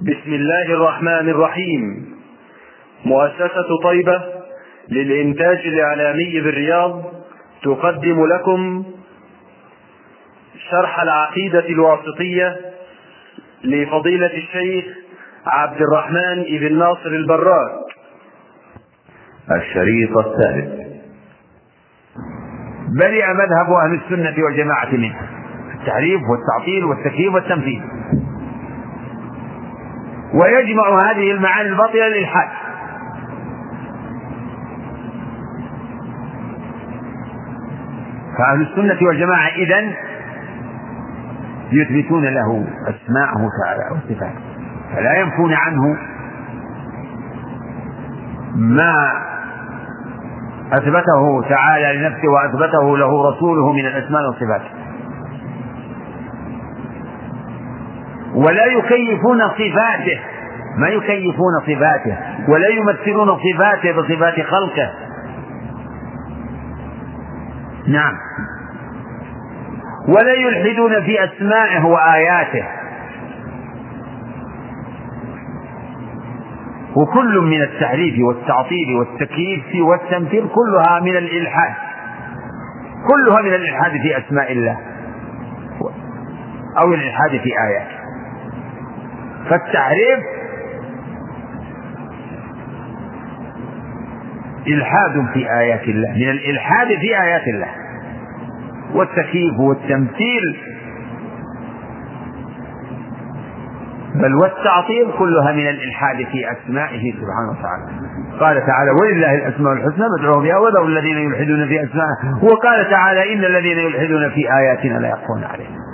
بسم الله الرحمن الرحيم. مؤسسة طيبة للإنتاج الإعلامي بالرياض تقدم لكم شرح العقيدة الواسطية لفضيلة الشيخ عبد الرحمن بن ناصر البراك. الشريط الثالث. برئ مذهب أهل السنة والجماعة منه. التحريف والتعطيل والتكييف والتمثيل ويجمع هذه المعاني الباطلة للإلحاد فأهل السنة والجماعة إذن يثبتون له أسماءه تعالى وصفاته. فلا ينفون عنه ما أثبته تعالى لنفسه وأثبته له رسوله من الأسماء والصفات. ولا يكيفون صفاته. ما يكيفون صفاته؟ ولا يمثلون صفاته بصفات خلقه. نعم. ولا يلحدون في أسمائه وآياته. وكل من التحريف والتعطيل والتكييف والتمثيل كلها من الإلحاد. كلها من الإلحاد في أسماء الله. أو الإلحاد في آياته. فالتحريف إلحاد في آيات الله من الإلحاد في آيات الله. والتكييف والتمثيل. بل والتعطيل كلها من الإلحاد في أسمائه سبحانه وتعالى. قال تعالى ولله الأسماء الحسنى فادعوه بها وذروا الذين يلحدون في أسمائه. وقال تعالى إن الذين يلحدون في آياتنا لا يخفون علينا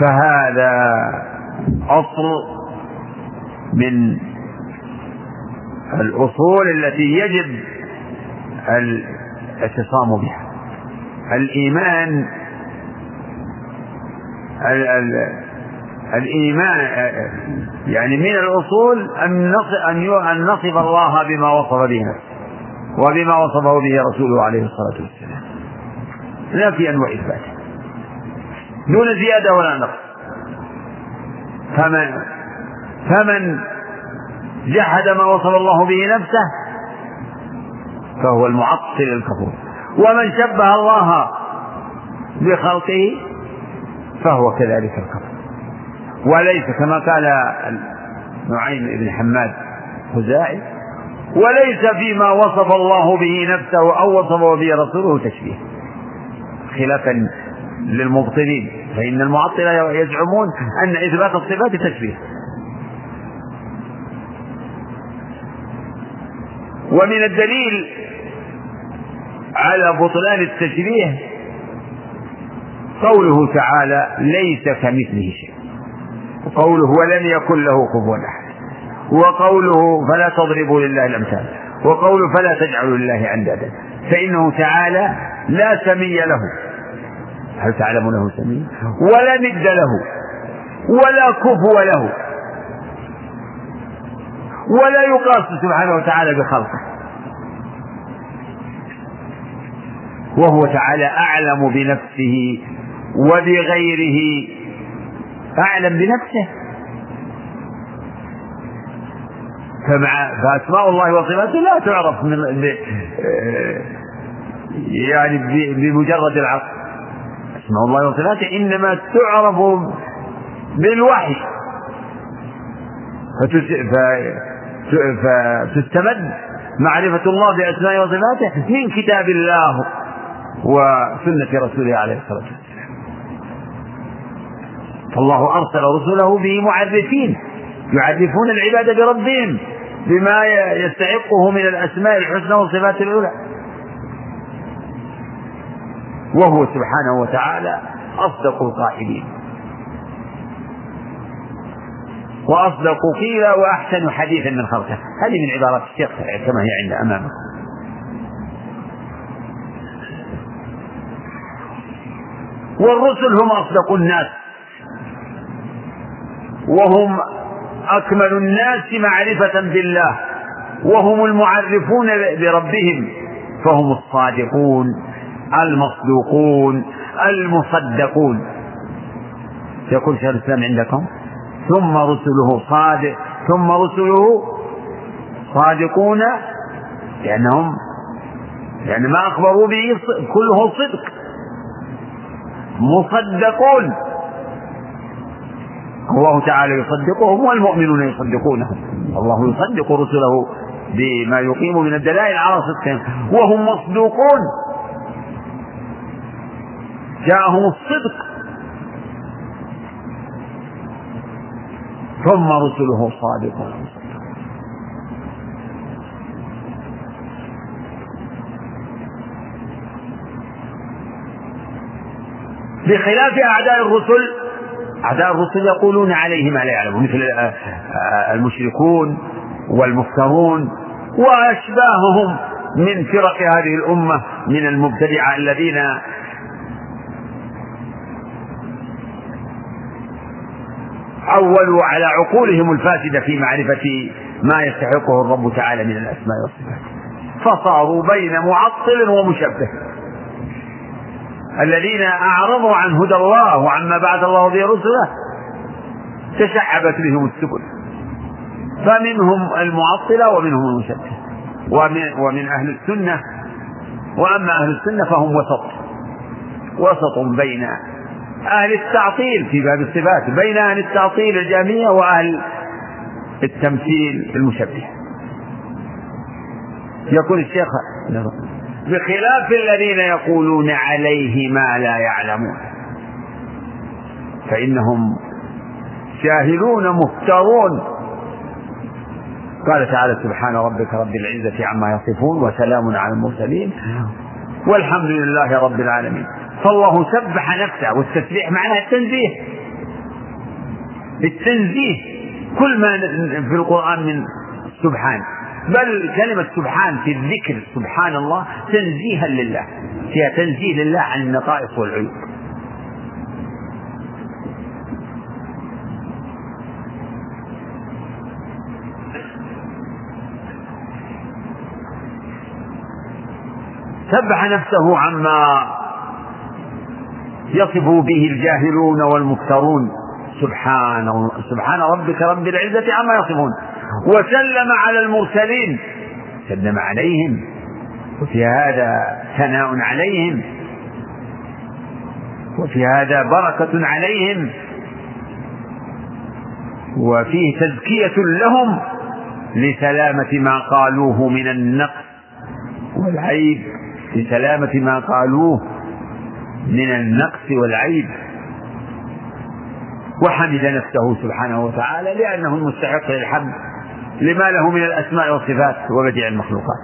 فهذا أصل من الأصول التي يجب الاعتصام بها. الإيمان ال ال الإيمان يعني من الأصول أن أن نصف الله بما وصف به نفسه وبما وصفه به رسوله عليه الصلاة والسلام. نفيا وإثباتا. دون زيادة ولا نقص. فمن فمن جحد ما وصف الله به نفسه فهو المعطل الكفور. ومن شبه الله بخلقه فهو كذلك الكفر وليس كما قال نعيم بن حماد خزاعي وليس فيما وصف الله به نفسه أو وصفه به رسوله تشبيه خلافا للمبطلين. فإن المعطله يزعمون أن إثبات الصفات تشبيه ومن الدليل على بطلان التشبيه قوله تعالى ليس كمثله شيء. وقوله ولم يكن له كفوا أحد. وقوله فلا تضربوا لله الأمثال. وقوله فلا تجعلوا لله أندادا. فإنه تعالى لا سمي له. هل تعلم له سمي ولا ند له. ولا كفو له. ولا يقاس سبحانه وتعالى بخلقه. وهو تعالى أعلم بنفسه وبغيره. أعلم بنفسه. فمع فأسماء الله وصفاته لا تعرف من يعني بمجرد العقل. اسماء الله وصفاته إنما تعرف بالوحي. فتستمد معرفة الله بأسمائه وصفاته من كتاب الله وسنة رسوله عليه الصلاة والسلام. فالله أرسل رسله به معرفين يعرفون العباد بربهم بما يستحقه من الأسماء الحسنى والصفات العلى. وهو سبحانه وتعالى أصدق القائلين. وأصدق قيلا وأحسن حديثا من خلقه. هذه من عبارات الشيخ كما هي عند أمامكم والرسل هم أصدق الناس. وهم أكمل الناس معرفة بالله. وهم المعرفون بربهم. فهم الصادقون. المصدوقون المصدقون. يقول شيخ الإسلام عندكم؟ ثم رسله صادق ثم رسله صادقون لأنهم يعني ما أخبروا به كله صدق. مصدقون. الله تعالى يصدقهم والمؤمنون يصدقونه. الله يصدق رسله بما يقيم من الدلائل على صدقهم. وهم مصدوقون. جاءهم الصدق. ثم رسله صادقون. بخلاف أعداء الرسل أعداء الرسل يقولون عليه ما لا يعلمون مثل المشركون والمفترون وأشباههم من فرق هذه الأمة من المبتدعة الذين عولوا على عقولهم الفاسدة في معرفة ما يستحقه الرب تعالى من الأسماء والصفات. فصاروا بين معطل ومشبه. الذين أعرضوا عن هدى الله وعما بعد الله به رسله تشعبت بهم السبل. فمنهم المعطلة ومنهم المشبه. ومن, ومن أهل السنة وأما أهل السنة فهم وسط. وسط بين أهل التعطيل في باب الصفات بين أهل التعطيل الجامية وأهل التمثيل المشبه. يقول الشيخ بخلاف الذين يقولون عليه ما لا يعلمون فإنهم جاهلون مفترون. قال تعالى سبحان ربك رب العزة عما يصفون وسلام على المرسلين والحمد لله رب العالمين. فالله سبح نفسه والتسبيح معناه التنزيه. التنزيه. كل ما في القرآن من سبحان. بل كلمة سبحان في الذكر سبحان الله تنزيها لله. فيها تنزيه لله عن النقائص والعيوب. سبح نفسه عما يصف به الجاهلون والمفترون سبحان سبحان ربك رب العزة عما يصفون. وسلم على المرسلين. سلم عليهم. وفي هذا ثناء عليهم. وفي هذا بركة عليهم. وفيه تزكية لهم لسلامة ما قالوه من النقص والعيب. لسلامة ما قالوه من النقص والعيب. وحمد نفسه سبحانه وتعالى لأنه المستحق للحمد لما له من الأسماء والصفات وبديع المخلوقات.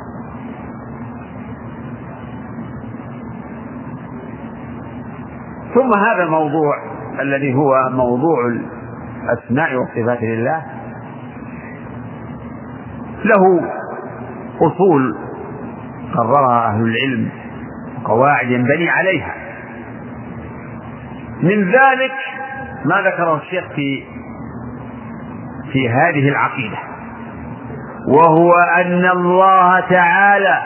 ثم هذا الموضوع الذي هو موضوع الأسماء والصفات لله له أصول قررها أهل العلم قواعد ينبني عليها. من ذلك ما ذكره الشيخ في في هذه العقيدة وهو أن الله تعالى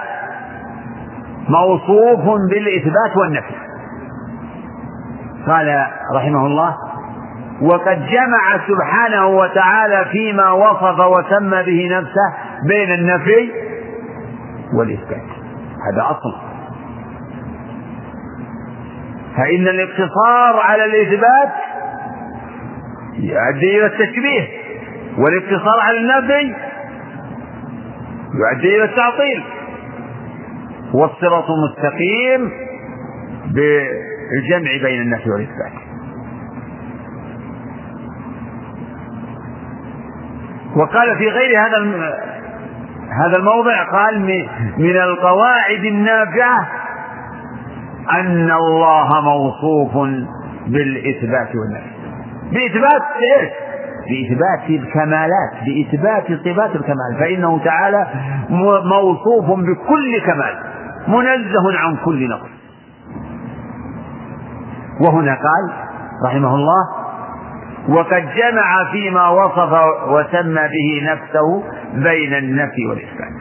موصوف بالإثبات والنفي. قال رحمه الله وقد جمع سبحانه وتعالى فيما وصف وسمى به نفسه بين النفي والإثبات. هذا أصل. فإن الاقتصار على الإثبات يؤدي إلى التشبيه والاقتصار على النفي يؤدي إلى التعطيل. والصراط المستقيم بالجمع بين النفي والإثبات. وقال في غير هذا هذا الموضع قال من القواعد النافعة أن الله موصوف بالإثبات والنفي. بإثبات إيش؟ بإثبات الكمالات بإثبات صفات الكمال. فإنه تعالى موصوف بكل كمال منزه عن كل نقص. وهنا قال رحمه الله وقد جمع فيما وصف وسمى به نفسه بين النفي والإثبات.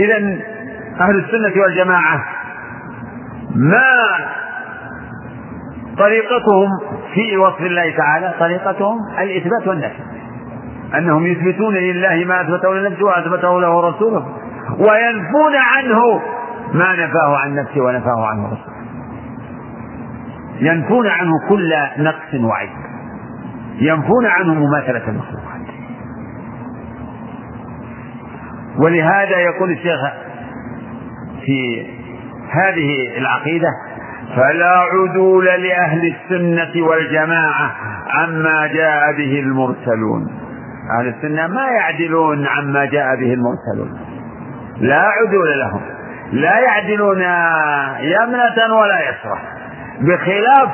إذا أهل السنة والجماعة ما طريقتهم في وصف الله تعالى؟ طريقتهم الإثبات والنفي. أنهم يثبتون لله ما أثبته لنفسه وأثبته له رسوله وينفون عنه ما نفاه عن نفسه ونفاه عنه رسوله. ينفون عنه كل نقص وعيب. ينفون عنه مماثلة المخلوقات ولهذا يقول الشيخ في هذه العقيدة فلا عدول لأهل السنة والجماعة عما جاء به المرسلون. أهل السنة ما يعدلون عما جاء به المرسلون. لا عدول لهم. لا يعدلون يمنة ولا يسرة بخلاف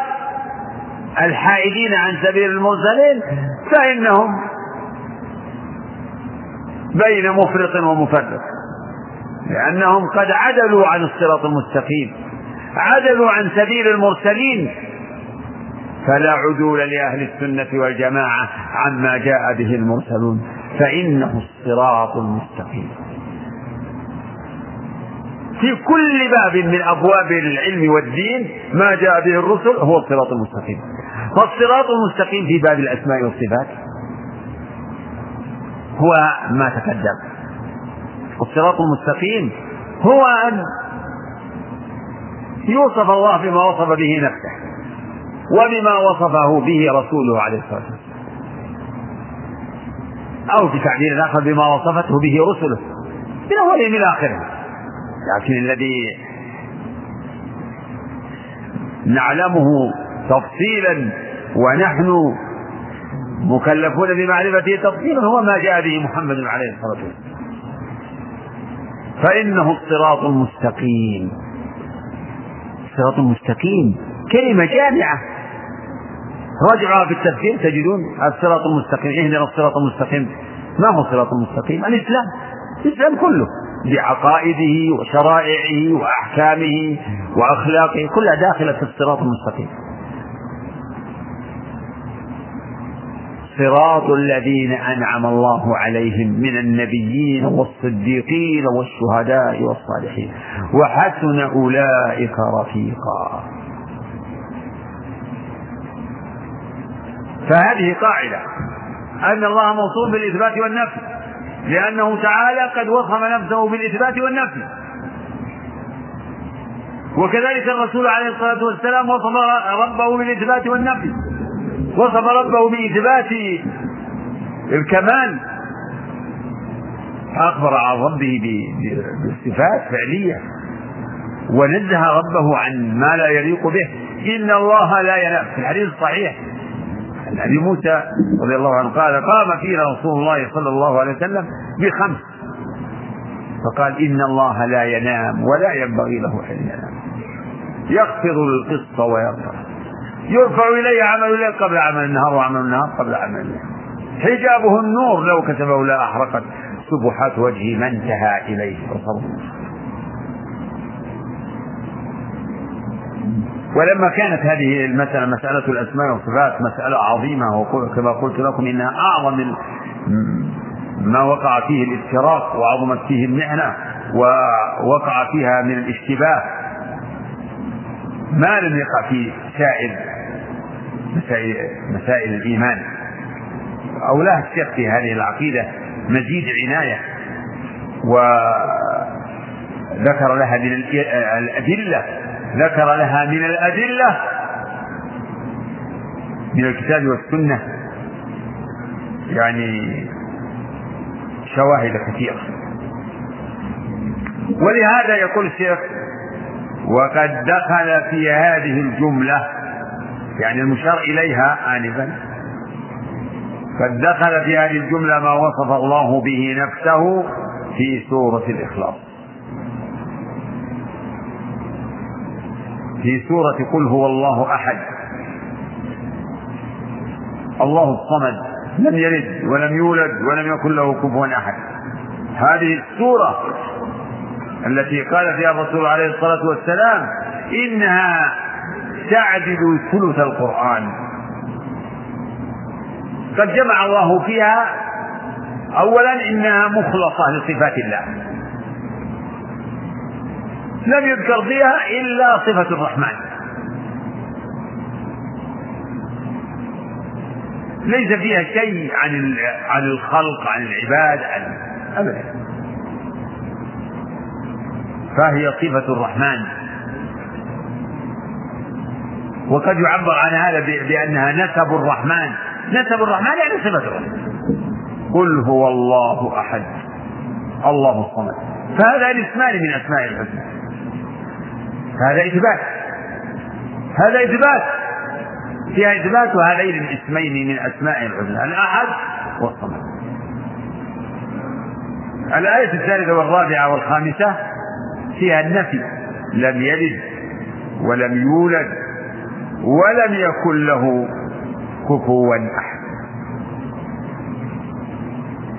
الحائدين عن سبيل المرسلين فإنهم بين مفرط ومفرط. لأنهم قد عدلوا عن الصراط المستقيم عدلوا عن سبيل المرسلين. فلا عدول لأهل السنة والجماعة عما جاء به المرسلون فإنه الصراط المستقيم. في كل باب من أبواب العلم والدين ما جاء به الرسل هو الصراط المستقيم. فالصراط المستقيم في باب الأسماء والصفات. هو ما تقدم. الصراط المستقيم هو أن يوصف الله بما وصف به نفسه وبما وصفه به رسوله عليه الصلاة والسلام. أو في تعبير آخر بما وصفته به رسله. من أوله من آخره. لكن الذي نعلمه تفصيلا ونحن مكلفون بمعرفته تفصيلا هو ما جاء به محمد عليه الصلاة والسلام. فإنه الصراط المستقيم الصراط المستقيم كلمة جامعة. راجعها في التفسير تجدون الصراط المستقيم. اهدنا الصراط المستقيم. ما هو الصراط المستقيم؟ الإسلام. الإسلام كله. بعقائده وشرائعه وأحكامه وأخلاقه. كلها داخلة في الصراط المستقيم. صراط الذين أنعم الله عليهم من النبيين والصديقين والشهداء والصالحين. وحسن أولئك رفيقا. فهذه قاعدة. أن الله موصوف بالإثبات والنفي. لأنه تعالى قد وصف نفسه بالإثبات والنفي. وكذلك الرسول عليه الصلاة والسلام وصف ربه بالإثبات والنفي. وصف ربه بإثبات الكمال. أخبر عن ربه بصفات فعلية ونزه ربه عن ما لا يليق به. إن الله لا ينام في الحديث الصحيح عن أبي موسى رضي الله عنه قال قام فينا رسول الله صلى الله عليه وسلم بخمس. فقال إن الله لا ينام ولا ينبغي له أن ينام. يخفض القسط ويرفع يرفع إليه عمل الليل قبل عمل النهار وعمل النهار قبل عمل الليل حجابه النور لو كتبه لا أحرقت سبحات وجهه ما انتهى إليه. ولما كانت هذه المسألة مسألة الأسماء والصفات مسألة عظيمة وكما قلت لكم إنها أعظم ما وقع فيه الافتراق وعظمت فيه المحنة ووقع فيها من الاشتباه. ما لم يقع في سائر مسائل, مسائل الإيمان. أولاه الشيخ في هذه العقيدة مزيد عناية وذكر لها من الأدلة ذكر لها من الأدلة من الكتاب والسنة يعني شواهد كثيرة. ولهذا يقول الشيخ وقد دخل في هذه الجملة يعني المشار إليها آنفا. قد دخل في هذه الجملة ما وصف الله به نفسه في سورة الإخلاص. في سورة قل هو الله أحد. الله الصمد. لم يلد ولم يولد ولم يكن له كفوا أحد. هذه السورة التي قال فيها الرسول عليه الصلاة والسلام إنها تعدل ثلث القرآن. قد جمع الله فيها أولا إنها مخلصة لصفات الله. لم يذكر فيها إلا صفة الرحمن. ليس فيها شيء عن عن الخلق عن العباد عن أبدا. فهي صفة الرحمن. وقد يعبر عن هذا بأنها نسب الرحمن. نسب الرحمن يعني صفة الرحمن. قل هو الله أحد. الله الصمد. فهذا الاسمان من أسماء الحسنى. هذا إثبات. هذا إثبات. فيها إثبات هذين الاسمين من أسماء الحسنى. الأحد والصمد. الآية الثالثة والرابعة والخامسة فيها النفي. لم يلد ولم يولد ولم يكن له كفوا أحد.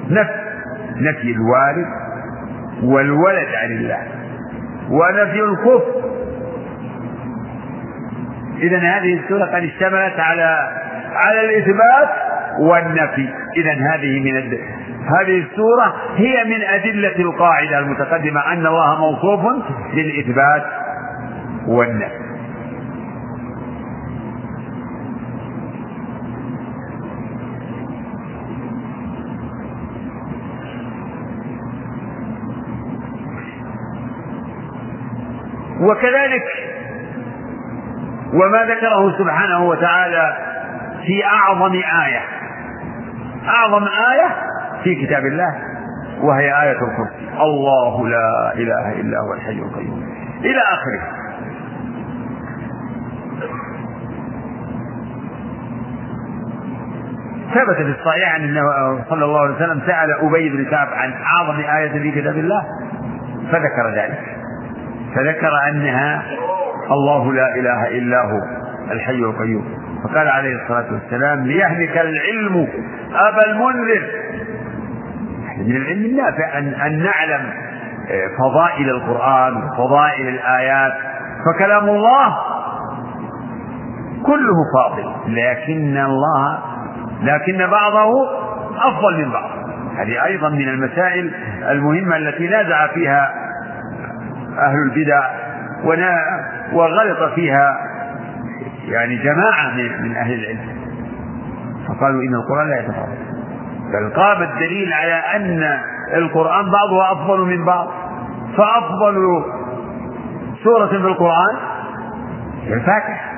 نفي نفي الوالد والولد عن الله ونفي الكفر. إذا هذه السورة قد اشتملت على على الإثبات والنفي. إذا هذه من الد... هذه السورة هي من أدلة القاعدة المتقدمة أن الله موصوف بالإثبات والنفي. وكذلك وما ذكره سبحانه وتعالى في أعظم آية. أعظم آية في كتاب الله وهي آية الكرسي. الله لا إله إلا هو الحي القيوم. إلى آخره. ثبت في الصحيح أنه صلى الله عليه وسلم سأل أبي بن كعب عن أعظم آية في كتاب الله فذكر ذلك. فذكر أنها الله لا إله إلا هو الحي القيوم. فقال عليه الصلاة والسلام ليهلك العلم أبا المنذر. من العلم النافع أن, أن نعلم فضائل القرآن وفضائل الآيات فكلام الله كله فاضل. لكن الله لكن بعضه أفضل من بعض. هذه أيضا من المسائل المهمة التي نازع فيها أهل البدع وغلط فيها يعني جماعة من أهل العلم. فقالوا إن القرآن لا يتفاضل بل قام الدليل على أن القرآن بعضها أفضل من بعض. فأفضل سورة في القرآن الفاتحة.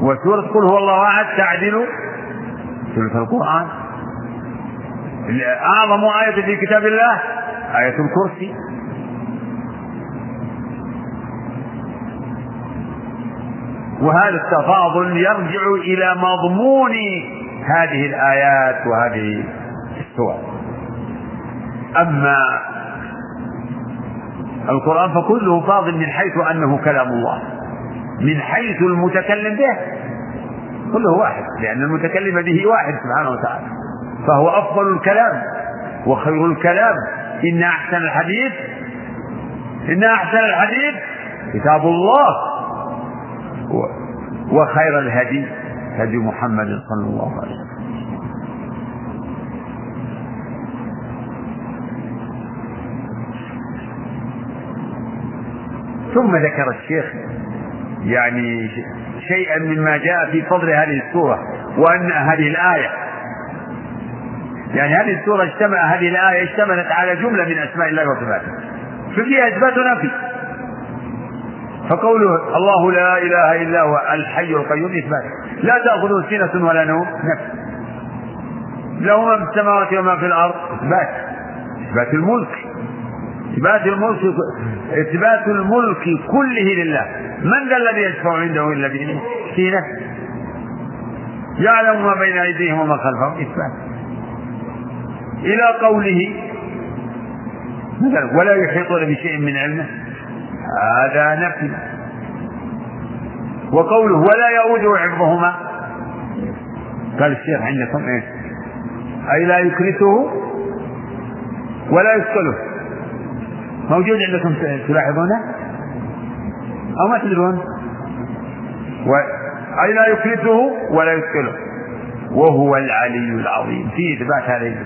وسورة قل هو الله أحد تعدل ثلث القرآن. أعظم آية في كتاب الله آية الكرسي. وهذا التفاضل يرجع إلى مضمون هذه الآيات وهذه السور. أما القرآن فكله فاضل من حيث أنه كلام الله من حيث المتكلم به. كله واحد لأن المتكلم به واحد سبحانه وتعالى. فهو أفضل الكلام وخير الكلام. إن أحسن الحديث إن أحسن الحديث كتاب الله. وخير الهدي هدي محمد صلى الله عليه وسلم. ثم ذكر الشيخ يعني شيئا مما جاء في فضل هذه السورة وأن هذه الآية يعني هذه السورة اجتمع هذه الآية اشتملت على جملة من أسماء الله وصفاته. ففيها إثبات ونفي فقوله الله لا إله إلا هو الحي القيوم إثبات. لا تأخذه سنة ولا نوم. نفي. له ما في السماوات وما في الأرض. إثبات. إثبات الملك. إثبات الملك إثبات الملك كله لله. من ذا الذي يشفع عنده إلا بإذنه؟ في نفسه يعلم ما بين أيديهم وما خلفهم. إثبات. إلى قوله. مثلا ولا يحيطون بشيء من علمه. هذا نفي. وقوله ولا يؤوده حفظهما قال الشيخ عندكم إيش أي لا يكرسه ولا يثقله موجود عندكم تلاحظونه؟ أو ما تدرون؟ و... أي لا يكرسه ولا يثقله وهو العلي العظيم. في إثبات هذه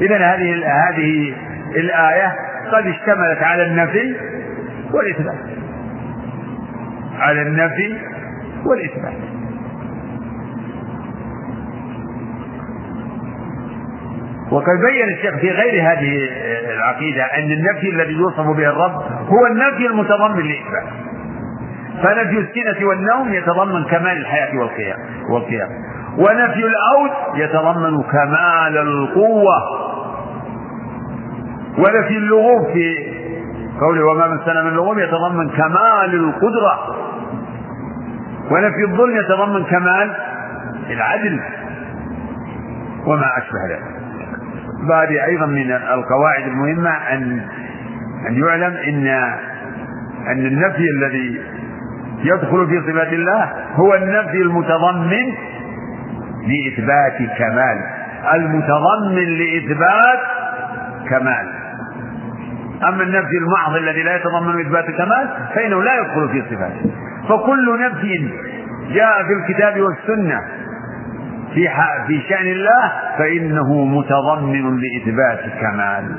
اذا هذه هذه الآية قد اشتملت على النفي والإثبات. على النفي والإثبات. وقد بين الشيخ في غير هذه العقيدة أن النفي الذي يوصف به الرب هو النفي المتضمن للإثبات. فنفي السنة والنوم يتضمن كمال الحياة والقيام والقيام. ونفي الأود يتضمن كمال القوة. ونفي اللغوب في قوله وما مسنا من لغوب يتضمن كمال القدرة. ونفي الظلم يتضمن كمال العدل. وما أشبه ذلك. بعد أيضا من القواعد المهمة أن أن يعلم أن أن النفي الذي يدخل في صفات الله هو النفي المتضمن لإثبات كمال. المتضمن لإثبات كمال. أما النفي المحض الذي لا يتضمن إثبات كمال فإنه لا يدخل في صفاته فكل نفي جاء في الكتاب والسنة في في شأن الله فإنه متضمن لإثبات كمال.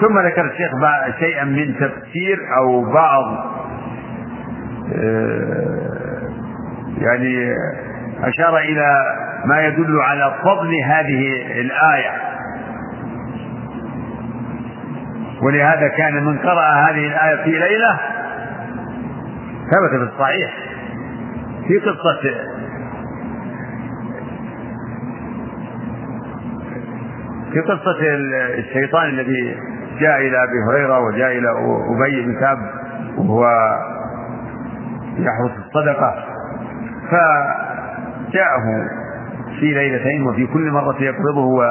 ثم ذكر الشيخ شيئا من تفسير أو بعض يعني أشار إلى ما يدل على فضل هذه الآية. ولهذا كان من قرأ هذه الآية في ليلة ثبت في الصحيح في قصة في قصة الشيطان الذي جاء إلى أبي هريرة وجاء إلى أبي بن كعب وهو يحرس الصدقة. فجاءه في ليلتين وفي كل مرة يقرضه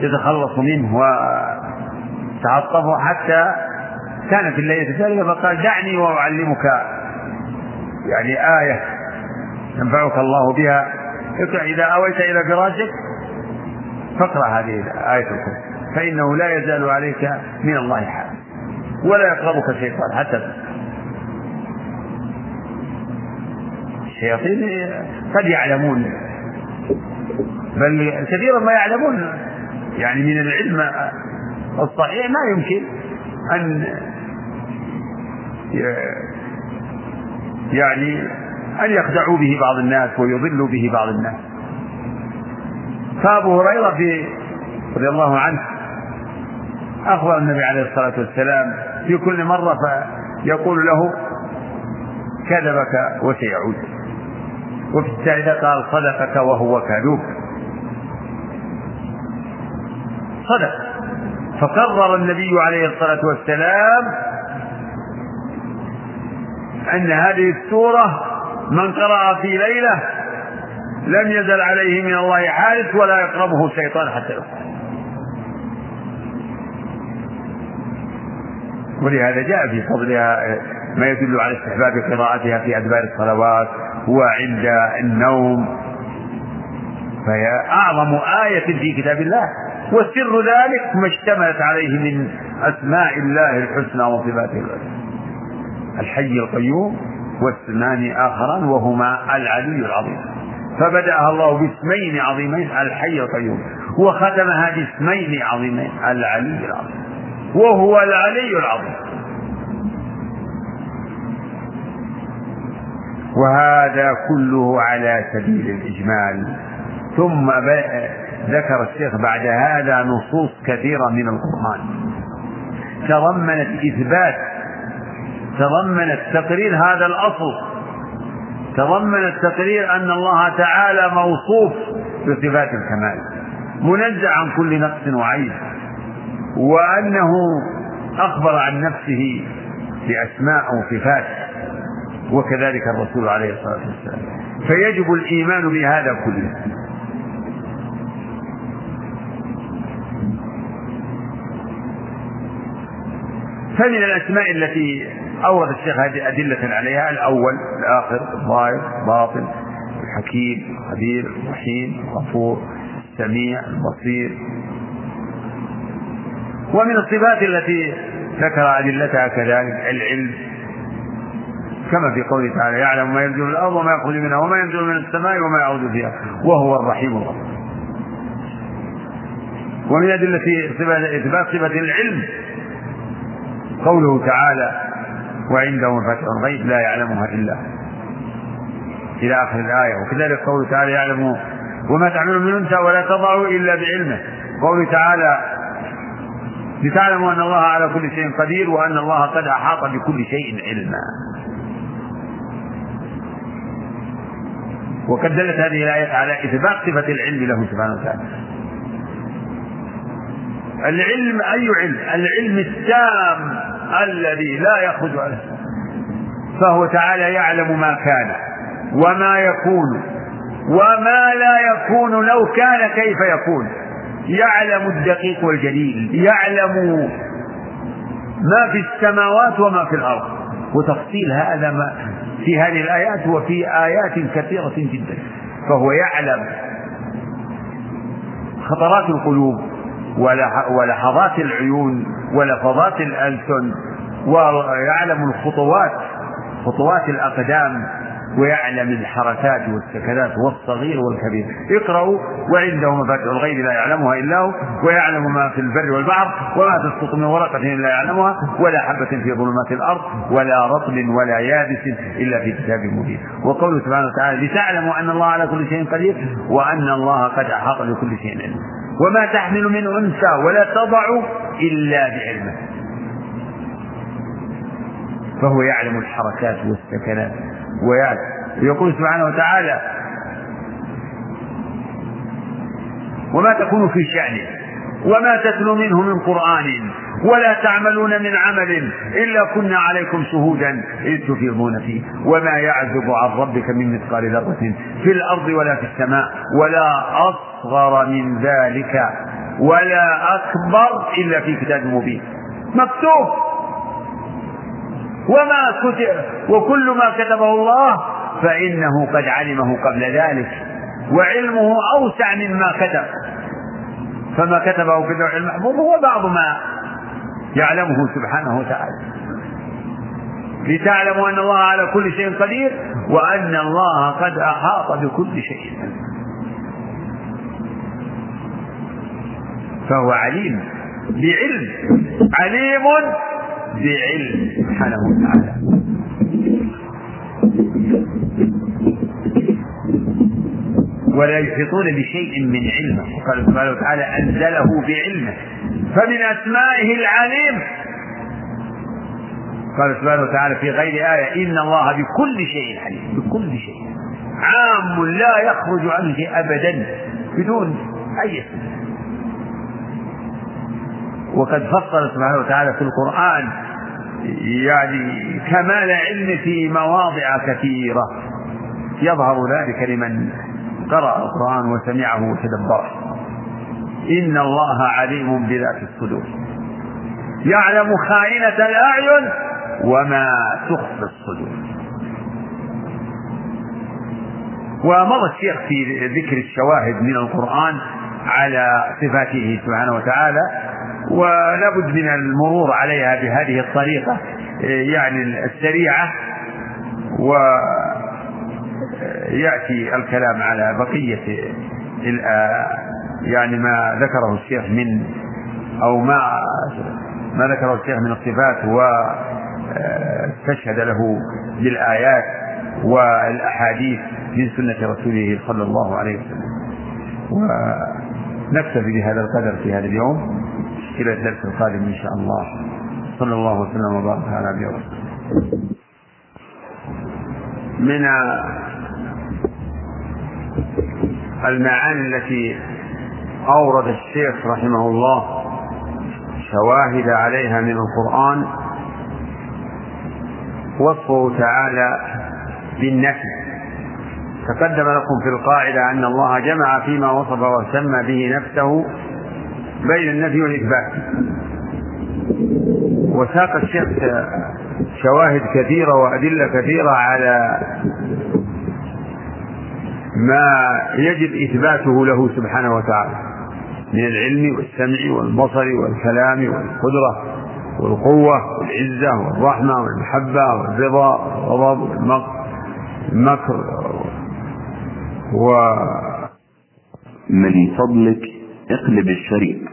ويتخلص منه وتعطفه حتى كانت الليلة الثالثة فقال دعني وأعلمك يعني آية ينفعك الله بها. إذا أويت إلى فراشك فاقرأ هذه آية الكرسي. فإنه لا يزال عليك من الله حال ولا يقربك شيطان حتى الشياطين قد يعلمون. بل كثيرا ما يعلمون. يعني من العلم الصحيح ما يمكن أن يعني أن يخدعوا به بعض الناس ويضلوا به بعض الناس. فأبو هريرة في رضي الله عنه أخبر النبي عليه الصلاة والسلام في كل مرة فيقول له كذبك وسيعود. وفي الثالثة قال صدقك وهو كذوب صدق. فقرر النبي عليه الصلاة والسلام أن هذه السورة من قرأ في ليلة لم يزل عليه من الله حارس ولا يقربه الشيطان حتى يصبح ولهذا جاء في فضلها ما يدل على استحباب قراءتها في أدبار الصلوات وعند النوم. فهي أعظم آية في كتاب الله. وسر ذلك ما اشتملت عليه من أسماء الله الحسنى وصفاته العلى. الحي القيوم واسمان آخران وهما العلي العظيم. فبدأها الله باسمين عظيمين الحي القيوم. وختمها باسمين عظيمين العلي العظيم. وهو العلي العظيم. وهذا كله على سبيل الإجمال. ثم ذكر الشيخ بعد هذا نصوص كثيرة من القرآن. تضمنت إثبات تضمنت تقرير هذا الأصل. تضمنت تقرير أن الله تعالى موصوف بصفات الكمال منزع عن كل نقص وعيب وأنه أخبر عن نفسه بأسماء وصفات وكذلك الرسول عليه الصلاة والسلام. فيجب الإيمان بهذا كله. فمن الأسماء التي أورد الشيخ هذه أدلة عليها الأول الآخر الظاهر الباطن الحكيم الخبير الرحيم الغفور السميع البصير. ومن الصفات التي ذكر أدلتها كذلك العلم كما في قوله تعالى يعلم ما ينزل من الأرض وما يخرج منها وما ينزل من السماء وما يعود فيها وهو الرحيم الغفور. ومن أدلة إثبات صفة العلم قوله تعالى وعنده مفاتيح الغيب لا يعلمها إلا إلى آخر الآية. وكذلك قوله تعالى يعلم وما تعمل من أنثى ولا تضع إلا بعلمه. قوله تعالى لتعلموا أن الله على كل شيء قدير وأن الله قد أحاط بكل شيء علما. وقد دلت هذه الآية على إثبات صفة العلم له سبحانه وتعالى. العلم أي علم؟ العلم التام الذي لا يخرج عنه. فهو تعالى يعلم ما كان وما يكون وما لا يكون لو كان كيف يكون. يعلم الدقيق والجليل يعلم ما في السماوات وما في الأرض. وتفصيل هذا ما في هذه الآيات وفي آيات كثيرة جدا فهو يعلم خطرات القلوب ولحظات العيون ولفظات الألسن ويعلم الخطوات خطوات الأقدام ويعلم الحركات والسكنات والصغير والكبير. اقرأوا وعنده مفاتيح الغيب لا يعلمها إلا هو ويعلم ما في البر والبحر وما تسقط من ورقة إلا يعلمها ولا حبة في ظلمات الأرض ولا رطب ولا يابس إلا في كتاب مبين. وقوله سبحانه وتعالى لتعلموا أن الله على كل شيء قدير وأن الله قد أحاط بكل شيء علما وما تحمل من أنثى ولا تضع إلا بعلمه. فهو يعلم الحركات والسكنات. ويعلم يقول سبحانه وتعالى وما تكون في شأن وما تتلو منه من قرآن ولا تعملون من عمل إلا كنا عليكم شهودا إذ تفيضون فيه. وما يعزب عن ربك من مثقال ذرة في الأرض ولا في السماء ولا أصغر من ذلك ولا أكبر إلا في كتاب مبين. مكتوب! وما كتب وكل ما كتبه الله فإنه قد علمه قبل ذلك وعلمه أوسع مما كتب. فما كتبه في اللوح المحفوظ هو بعض ما يعلمه سبحانه وتعالى. لتعلموا أن الله على كل شيء قدير وأن الله قد أحاط بكل شيء. فهو عليم بعلم عليم بعلم سبحانه وتعالى. ولا يحيطون بشيء من علمه. وقال سبحانه وتعالى أنزله بعلمه. فمن أسمائه العليم. قال سبحانه وتعالى في غير آية إن الله بكل شيء عليم. بكل شيء. عام لا يخرج عنه أبدا بدون أي وقد فصل سبحانه وتعالى في القرآن يعني كمال علم في مواضع كثيرة. يظهر ذلك لمن قرأ القرآن وسمعه وتدبره. إن الله عليم بذات الصدور. يعلم خائنة الأعين وما تخفي الصدور. ومضى الشيخ في ذكر الشواهد من القرآن على صفاته سبحانه وتعالى ولابد من المرور عليها بهذه الطريقة يعني السريعة ويأتي الكلام على بقية يعني ما ذكره الشيخ من أو ما ما ذكره الشيخ من الصفات واستشهد له بالآيات والأحاديث من سنة رسوله صلى الله عليه وسلم. ونكتفي بهذا القدر في هذا اليوم. إلى الدرس القادم إن شاء الله. صلى الله وسلم وبارك على نبينا من المعاني التي أورد الشيخ رحمه الله شواهد عليها من القرآن وصفه تعالى بالنفي. تقدم لكم في القاعدة أن الله جمع فيما وصف وسمى به نفسه بين النفي والإثبات. وساق الشيخ شواهد كثيرة وأدلة كثيرة على ما يجب إثباته له سبحانه وتعالى من العلم والسمع والبصر والكلام والقدرة والقوة والعزة والرحمة والمحبة والرضا والغضب والمكر و من فضلك اقلب الشريط.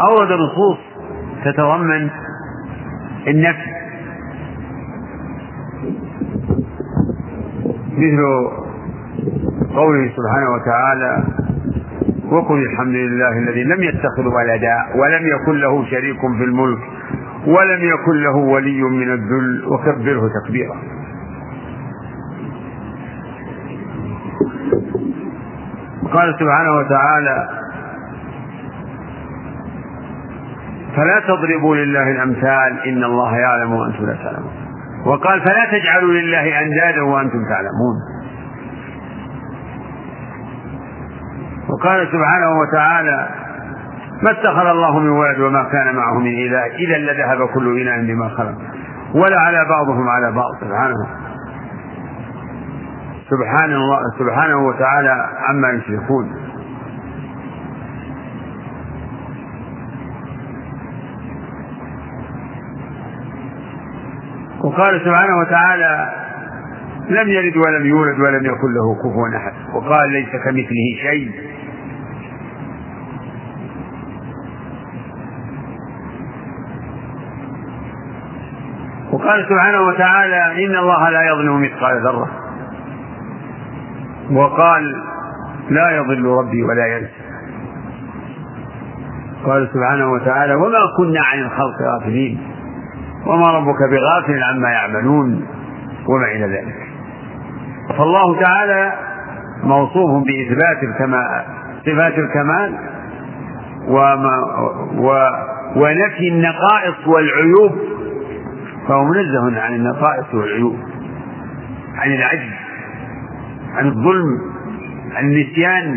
أورد نصوص تتضمن النفي. مثل قوله سبحانه وتعالى وقل الحمد لله الذي لم يتخذ ولدا ولم يكن له شريك في الملك ولم يكن له ولي من الذل وكبره تكبيرا. قال سبحانه وتعالى فلا تضربوا لله الأمثال إن الله يعلم وأنتم لا تعلمون. وقال فلا تجعلوا لله أندادا وأنتم تعلمون. وقال سبحانه وتعالى ما اتخذ الله من ولد وما كان معه من إله اذا لذهب كل اله بما خلق. ولا على بعضهم على بعض. سبحانه. سبحان الله سبحانه وتعالى عما يشركون. وقال سبحانه وتعالى لم يلد ولم يولد ولم يكن له كفوا أحد. وقال ليس كمثله شيء. وقال سبحانه وتعالى إن الله لا يظلم مثقال ذرة. وقال لا يضل ربي ولا ينسى. قال سبحانه وتعالى وما كنا عن الخلق غافلين. وما ربك بغافل عما يعملون وما إلى ذلك. فالله تعالى موصوف بإثبات الكمال صفات الكمال وما و ونفي النقائص والعيوب. فهو منزه عن النقائص والعيوب عن العجز عن الظلم عن النسيان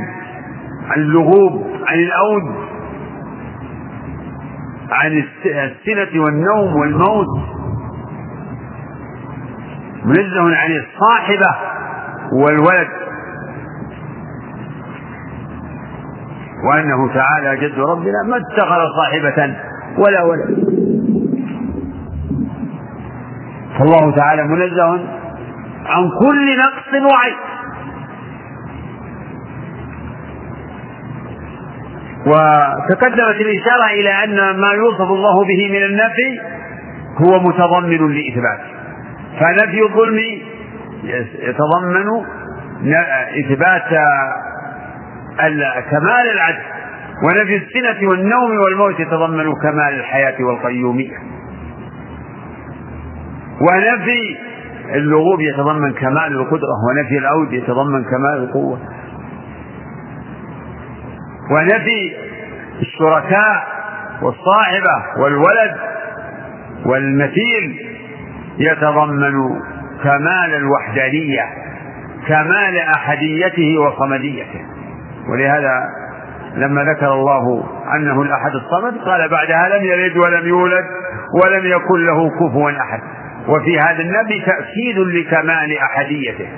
عن اللغوب عن الأود عن السنة والنوم والموت. منزه عن الصاحبة والولد. وأنه تعالى جد ربنا ما اتخذ صاحبة ولا ولد. فالله تعالى منزه عن كل نقص وعيب. وتقدمت الإشارة إلى أن ما يوصف الله به من النفي هو متضمن لإثبات. فنفي الظلم يتضمن إثبات كمال العدل ونفي السنة والنوم والموت يتضمن كمال الحياة والقيومية ونفي اللغوب يتضمن كمال القدرة ونفي العود يتضمن كمال القوة. ونفي الشركاء والصاحبة والولد والمثيل يتضمن كمال الوحدانية كمال أحديته وصمديته. ولهذا لما ذكر الله أنه الأحد الصمد قال بعدها لم يلد ولم يولد ولم يكن له كفوا أحد. وفي هذا النبي تأكيد لكمال أحديته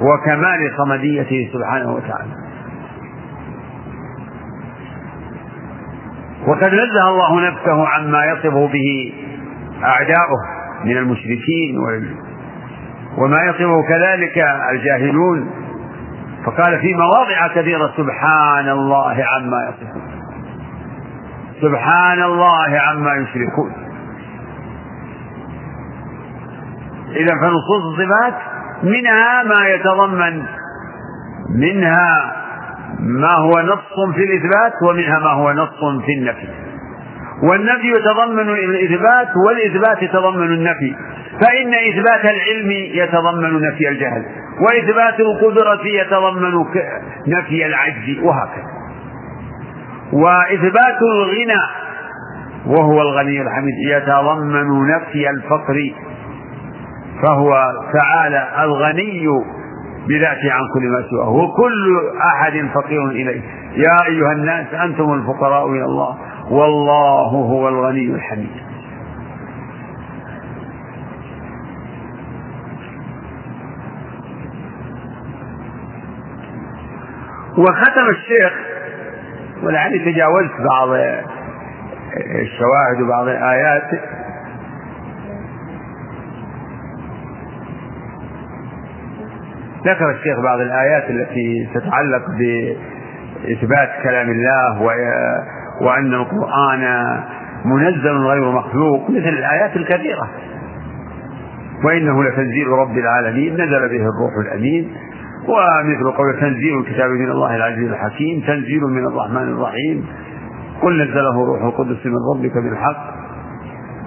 وكمال صمديته سبحانه وتعالى. وقد نزه الله نفسه عما يصف به أعداؤه من المشركين وما يصفه كذلك الجاهلون. فقال في مواضع كثيرة سبحان الله عما يصفون. سبحان الله عما يشركون. إذا فنصوص الصفات منها ما يتضمن منها ما هو نص في الإثبات ومنها ما هو نص في النفي. والنفي يتضمن الإثبات والإثبات يتضمن النفي. فإن إثبات العلم يتضمن نفي الجهل وإثبات القدرة يتضمن نفي العجز وهكذا. وإثبات الغنى وهو الغني الحميد يتضمن نفي الفقر فهو تعالى الغني بذاته عن كل ما سواه. وكل أحد فقير إليه. يا أيها الناس أنتم الفقراء إلى الله. والله هو الغني الحميد. وختم الشيخ ولعلي تجاوزت بعض الشواهد وبعض الآيات ذكر الشيخ بعض الآيات التي تتعلق بإثبات كلام الله وأن القرآن منزل غير مخلوق مثل الآيات الكثيرة. وإنه لتنزيل رب العالمين نزل به الروح الأمين. ومثل قول تنزيل الكتاب من الله العزيز الحكيم تنزيل من الرحمن الرحيم. قل نزله روح القدس من ربك بالحق.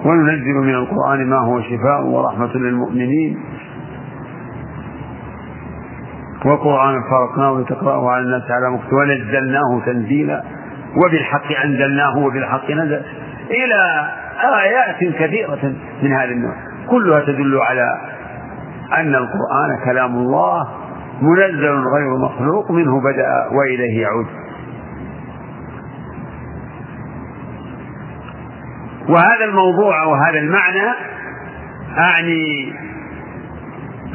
وننزل من القرآن ما هو شفاء ورحمة للمؤمنين. وقرآن فرقناه لتقرأه على الناس على مكتوب. ونزلناه تنزيلا وبالحق أنزلناه وبالحق نزل. إلى آيات كثيرة من هذا النوع. كلها تدل على أن القرآن كلام الله منزل غير مخلوق منه بدأ وإليه يعود. وهذا الموضوع وهذا المعنى أعني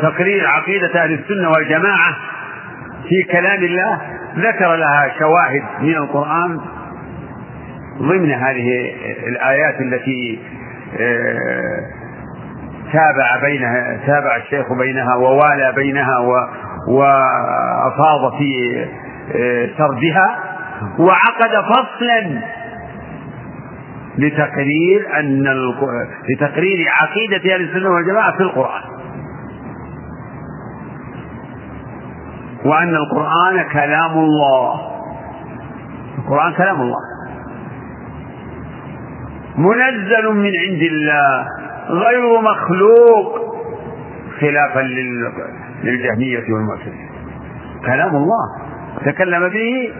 تقرير عقيدة أهل السنة والجماعة في كلام الله ذكر لها شواهد من القرآن ضمن هذه الآيات التي آه، تابع بينها تابع الشيخ بينها ووالى بينها وأفاض في آه، سردها وعقد فصلا لتقرير أن لتقرير عقيدة أهل السنة والجماعة في القرآن. وأن القرآن كلام الله. القرآن كلام الله. منزل من عند الله. غير مخلوق. خلافا للجهمية والمعتزلة. كلام الله. تكلم به.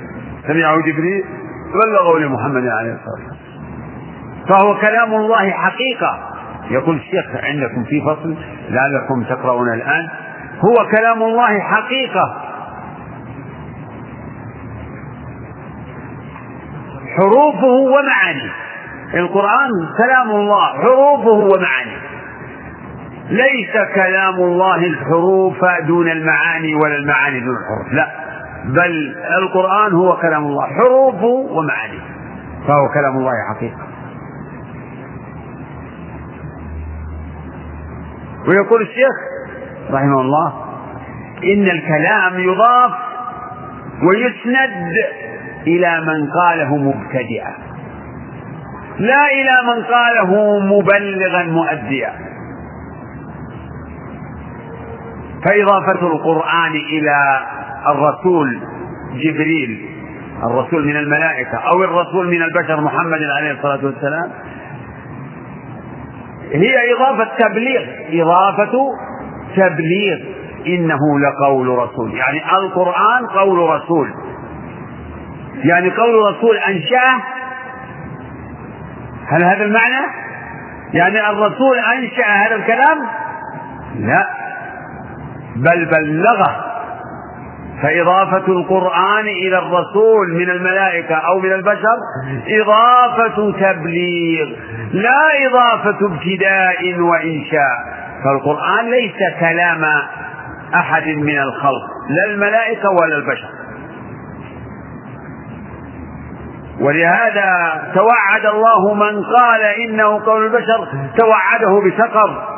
سمعه جبريل. بلغه لمحمد عليه الصلاة والسلام. فهو كلام الله حقيقة. يقول الشيخ عندكم في فصل لعلكم تقرؤون الآن. هو كلام الله حقيقة. حروفه ومعانيه. القرآن كلام الله حروفه ومعانيه. ليس كلام الله الحروف دون المعاني ولا المعاني دون الحروف لا. بل القرآن هو كلام الله حروفه ومعانيه. فهو كلام الله حقيقة. ويقول الشيخ رحمه الله إن الكلام يضاف ويسند إلى من قاله مبتدئا. لا إلى من قاله مبلغا مؤديا. فإضافة القرآن إلى الرسول جبريل الرسول من الملائكة أو الرسول من البشر محمد عليه الصلاة والسلام. هي إضافة تبليغ إضافة تبليغ. إنه لقول رسول يعني القرآن قول رسول. يعني قول رسول أنشأه هل هذا المعنى؟ يعني الرسول أنشأ هذا الكلام؟ لا بل بلغه فإضافة القرآن إلى الرسول من الملائكة أو من البشر إضافة تبليغ لا إضافة ابتداء وإنشاء فالقرآن ليس كلام أحد من الخلق لا الملائكة ولا البشر ولهذا توعد الله من قال إنه قول البشر توعده بسقر.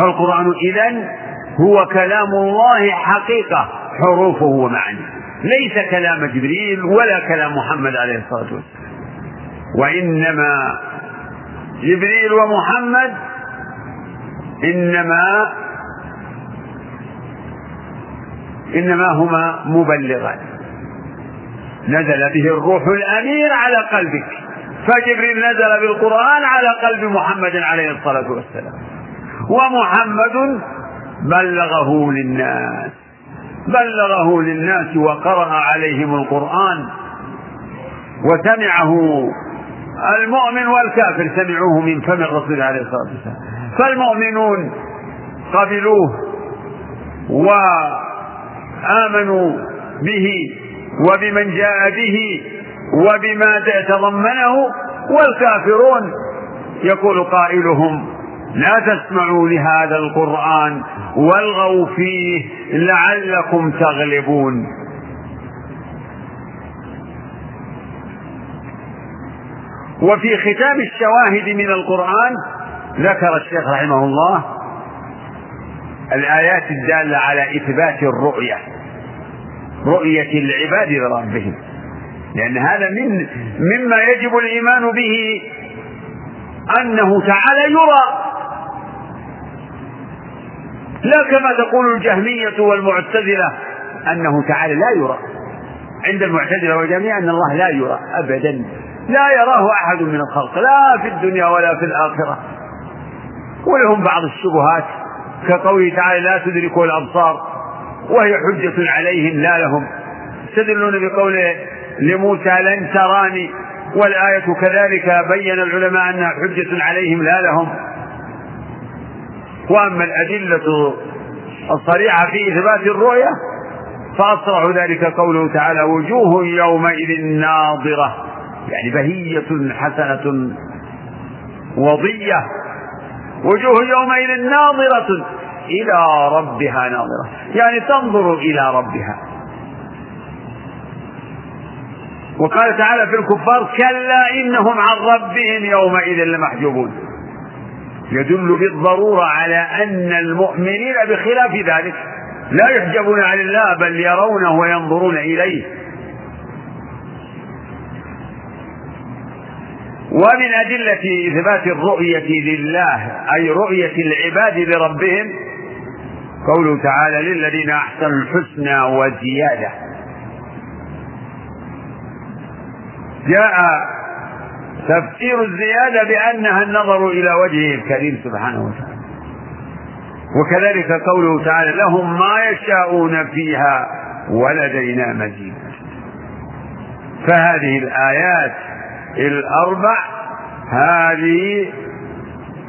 فالقرآن إذا هو كلام الله حقيقة حروفه ومعانيه ليس كلام جبريل ولا كلام محمد عليه الصلاة والسلام. وإنما جبريل ومحمد إنما إنما هما مبلغان. نزل به الروح الأمير على قلبك. فجبريل نزل بالقرآن على قلب محمد عليه الصلاة والسلام. ومحمد بلغه للناس. بلغه للناس وقرأ عليهم القرآن. وسمعه. المؤمن والكافر سمعوه من فم الرسول عليه الصلاة والسلام. فالمؤمنون قبلوه وآمنوا به وبمن جاء به وبما تضمنه والكافرون يقول قائلهم لا تسمعوا لهذا القرآن والغوا فيه لعلكم تغلبون. وفي ختام الشواهد من القرآن ذكر الشيخ رحمه الله الآيات الدالة على إثبات الرؤية رؤية العباد لربهم. لأن هذا من مما يجب الإيمان به أنه تعالى يرى. لا كما تقول الجهمية والمعتزلة أنه تعالى لا يرى. عند المعتزلة والجهمية أن الله لا يرى أبدا. لا يراه أحد من الخلق لا في الدنيا ولا في الآخرة. ولهم بعض الشبهات. كقوله تعالى لا تدركه الأبصار وهي حجة عليهم لا لهم. يستدلون بقوله لموسى لن تراني والآية كذلك بين العلماء أنها حجة عليهم لا لهم. وأما الأدلة الصريحة في إثبات الرؤية فأصرح ذلك قوله تعالى وجوه يومئذ ناظرة. يعني بهية حسنة وضية. وجوه يومئذ ناظرة إلى ربها ناظرة. يعني تنظر إلى ربها. وقال تعالى في الكفار كلا إنهم عن ربهم يومئذ لمحجوبون. يدل بالضرورة على أن المؤمنين بخلاف ذلك لا يحجبون عن الله بل يرونه وينظرون إليه. ومن أدلة إثبات الرؤية لله أي رؤية العباد لربهم قوله تعالى للذين أحسنوا الحسنى وزيادة. جاء تفسير الزيادة بأنها النظر إلى وجهه الكريم سبحانه وتعالى. وكذلك قوله تعالى لهم ما يشاءون فيها ولدينا مزيد. فهذه الآيات الأربع هذه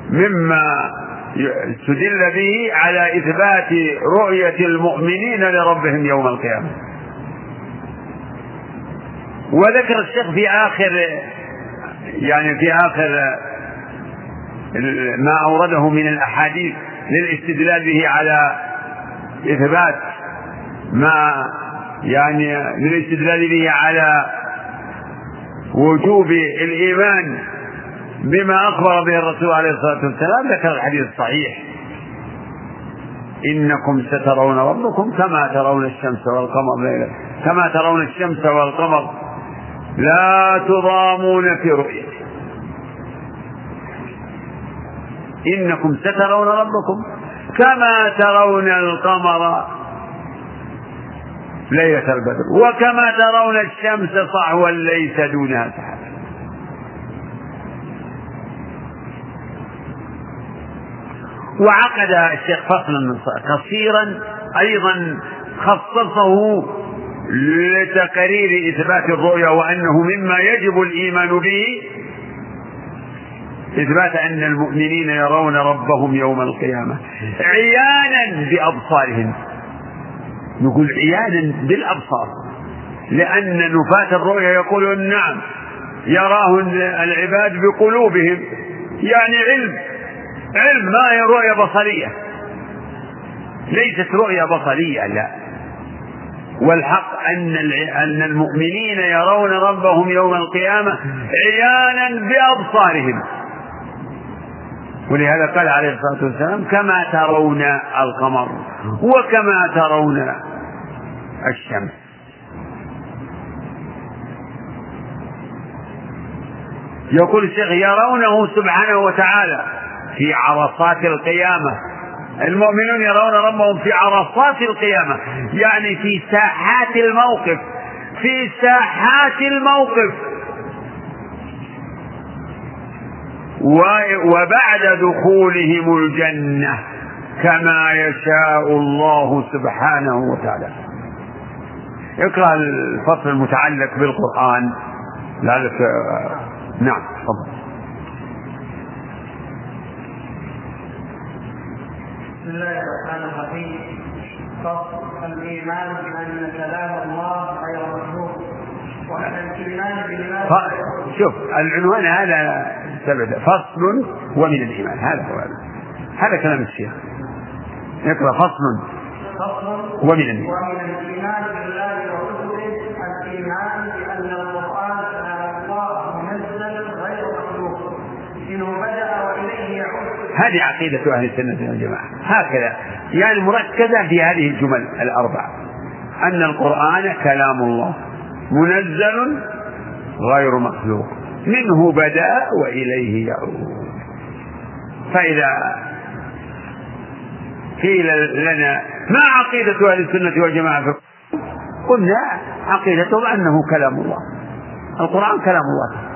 مما استدل به على إثبات رؤية المؤمنين لربهم يوم القيامة. وذكر الشيخ في آخر يعني في آخر ما أورده من الأحاديث للاستدلال به على إثبات ما يعني للاستدلال به على وجوب الإيمان بما أخبر به الرسول عليه الصلاة والسلام ذكر الحديث الصحيح. إنكم سترون ربكم كما ترون الشمس والقمر. ليلة كما ترون الشمس والقمر. لا تضامون في رؤيته إنكم سترون ربكم كما ترون القمر. ليلة البدر. وكما ترون الشمس صحوا ليس دونها سحاب وعقد الشيخ فصلا قصيرا أيضا خصصه لتقرير إثبات الرؤيا وأنه مما يجب الإيمان به. إثبات أن المؤمنين يرون ربهم يوم القيامة عيانا بأبصارهم. نقول عيانا بالأبصار. لأن نفاة الرؤيا يقولون نعم يراه العباد بقلوبهم. يعني علم علم ما هي رؤية بصرية. ليست رؤية بصرية لا. والحق أن أن المؤمنين يرون ربهم يوم القيامة عيانا بأبصارهم. ولهذا قال عليه الصلاة والسلام كما ترون القمر وكما ترون الشمس. يقول الشيخ يرونه سبحانه وتعالى في عرصات القيامة. المؤمنون يرون ربهم في عرصات القيامة يعني في ساحات الموقف في ساحات الموقف. وبعد دخولهم الجنة كما يشاء الله سبحانه وتعالى. اقرأ الفصل المتعلق بالقرآن. لعلك نعم تفضل. بسم الله الرحمن الرحيم. فصل الإيمان بان كلام الله غير بالله شوف العنوان هذا فصل ومن الإيمان. هذا هو هذا كلام الشيخ. اقرأ فصل ومن الإيمان. ومن الايمان بالله ورسله كلام الله منزل غير منه بدا واليه يعود هذه عقيدة أهل السنة والجماعة. هكذا. يعني مركزة في هذه الجمل الأربع أن القرآن كلام الله. منزل غير مخلوق. منه بدأ وإليه يعود. فإذا قيل لنا ما عقيدة أهل السنة والجماعة في قلنا عقيدتهم أنه كلام الله. القرآن كلام الله.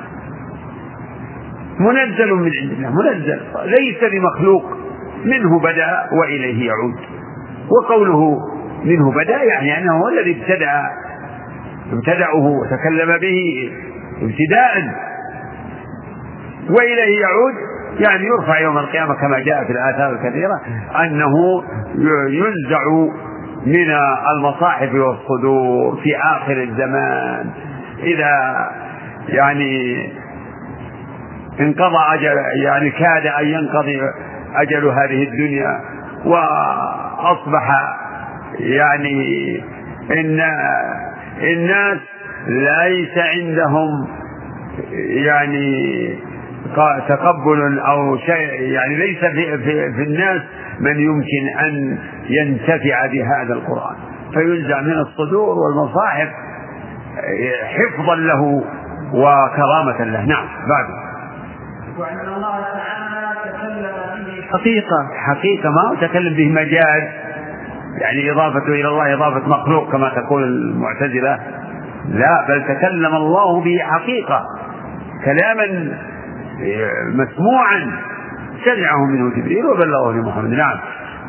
منزل من عند الله منزل. ليس بمخلوق. منه بدأ وإليه يعود. وقوله منه بدأ يعني أنه هو الذي ابتدأ ابتدأه وتكلم به ابتداء وإليه يعود يعني يرفع يوم القيامة كما جاء في الآثار الكثيرة أنه ينزع من المصاحف والصدور في آخر الزمان. إذا يعني انقضى أجل يعني كاد أن ينقضي أجل هذه الدنيا وأصبح يعني إن الناس ليس عندهم يعني تقبل أو شيء يعني ليس في, في, في الناس من يمكن أن ينتفع بهذا القرآن. فينزع من الصدور والمصاحف حفظا له وكرامة له. نعم بعد. وأن الله تعالى تكلم به. حقيقة. حقيقة ما هو تكلم به مجاز يعني إضافة إلى الله إضافة مخلوق كما تقول المعتزلة. لا بل تكلم الله به حقيقة. كلاما مسموعا سمعه منه جبريل وبلغه لمحمد. نعم.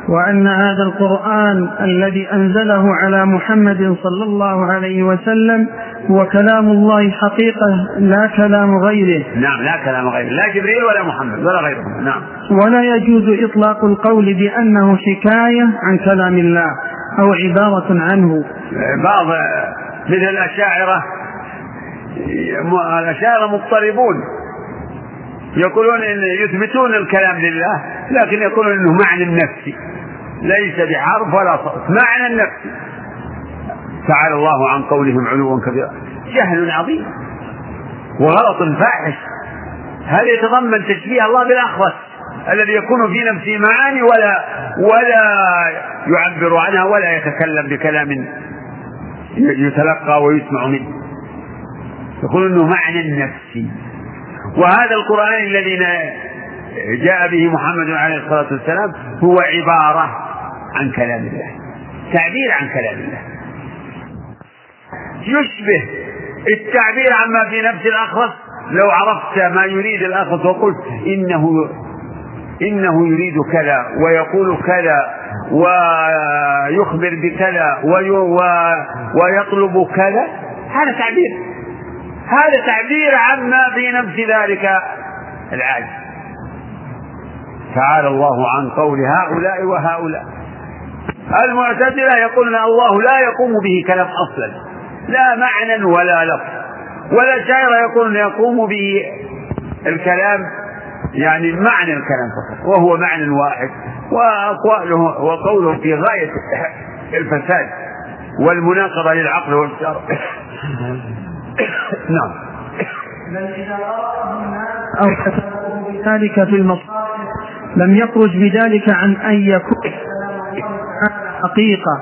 وأن هذا القرآن الذي أنزله على محمد صلى الله عليه وسلم هو كلام الله حقيقة لا كلام غيره. نعم لا كلام غيره. لا جبريل ولا محمد ولا غيرهم نعم. ولا يجوز إطلاق القول بأنه حكاية عن كلام الله أو عبارة عنه. بعض من الأشاعرة الأشاعرة مضطربون. يقولون إن يثبتون الكلام لله لكن يقولون إنه معنى نفسي. ليس بحرف ولا صوت معنى نفسي. تعالى الله عن قولهم علوا كبيرا. جهل عظيم. وغلط فاحش. هذا يتضمن تشبيه الله بالأخرس الذي يكون في نفسه معاني ولا ولا يعبر عنها ولا يتكلم بكلام يتلقى ويسمع منه؟ يقول إنه معنى نفسي وهذا القرآن الذي جاء به محمد عليه الصلاة والسلام هو عبارة عن كلام الله. تعبير عن كلام الله. يشبه التعبير عما في نفس الأخرس لو عرفت ما يريد الأخرس وقلت إنه إنه يريد كذا ويقول كذا ويخبر بكذا ويطلب كذا هذا تعبير. هذا تعبير عما في نفس ذلك العاجز. تعالى الله عن قول هؤلاء وهؤلاء. المعتزلة يقولون الله لا يقوم به كلام أصلا. لا معنى ولا لفظ. ولا شاعر يقولون يقوم به الكلام يعني معنى الكلام فقط وهو معنى واحد وأقواله وقوله في غاية الفساد والمناقضة للعقل والشرع نعم. بل إذا أو بذلك في المصائب لم يخرج بذلك عن أن يكون حقيقة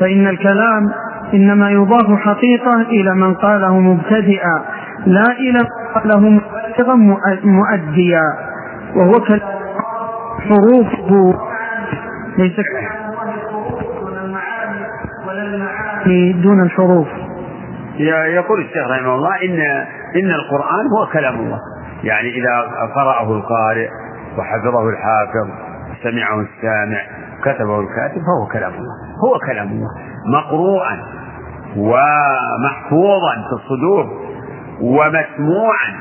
فإن الكلام إنما يضاف حقيقة إلى من قاله مبتدئا لا إلى من قاله مبلغا مؤديا. وهو حروفه ليس دون الحروف. يقول الشيخ رحمه الله إن إن القرآن هو كلام الله. يعني إذا قرأه القارئ وحفظه الحافظ سمعه السامع كتبه الكاتب فهو كلام الله. هو كلام الله. مقروءا ومحفوظا في الصدور ومسموعا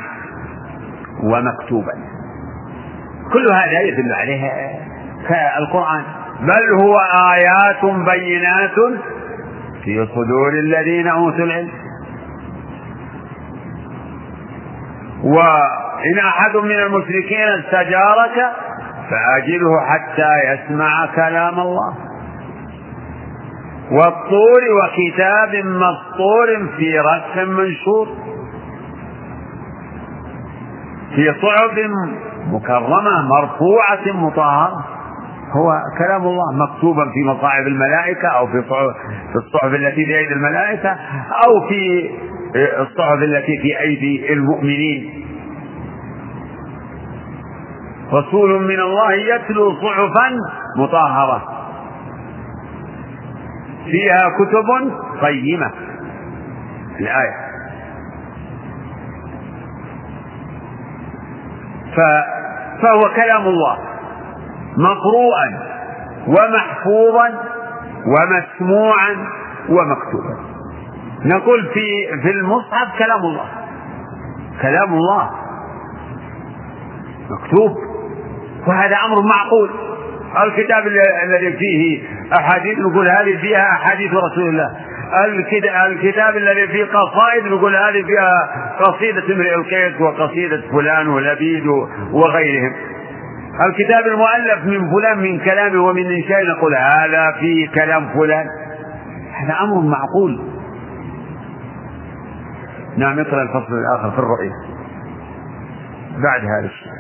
ومكتوبا. كل هذا يدل عليه القرآن بل هو آيات بينات في صدور الذين أوتوا العلم. وإن أحد من المشركين استجارك فأجله حتى يسمع كلام الله. والطور وكتاب مسطور في رك منشور. في صحف مكرمة مرفوعة مطهرة. هو كلام الله مكتوبا في مصاحف الملائكة أو في في الصحف التي في أيدي الملائكة أو في الصحف التي في أيدي المؤمنين. رسول من الله يتلو صحفا مطهرة. فيها كتب قيمة. الآية. فهو كلام الله. مقروءا ومحفوظا ومسموعا ومكتوبا. نقول في في المصحف كلام الله. كلام الله. مكتوب. وهذا أمر معقول. الكتاب الذي فيه أحاديث نقول هذه فيها أحاديث رسول الله. الكتاب الذي فيه قصائد نقول هذه فيها قصيدة امرئ القيس وقصيدة فلان ولبيد وغيرهم. الكتاب المؤلف من فلان من كلامه ومن إنشاء نقول هذا في كلام فلان. هذا أمر معقول. نعم اقرأ الفصل الآخر في الرؤية. بعد هذا الشيء.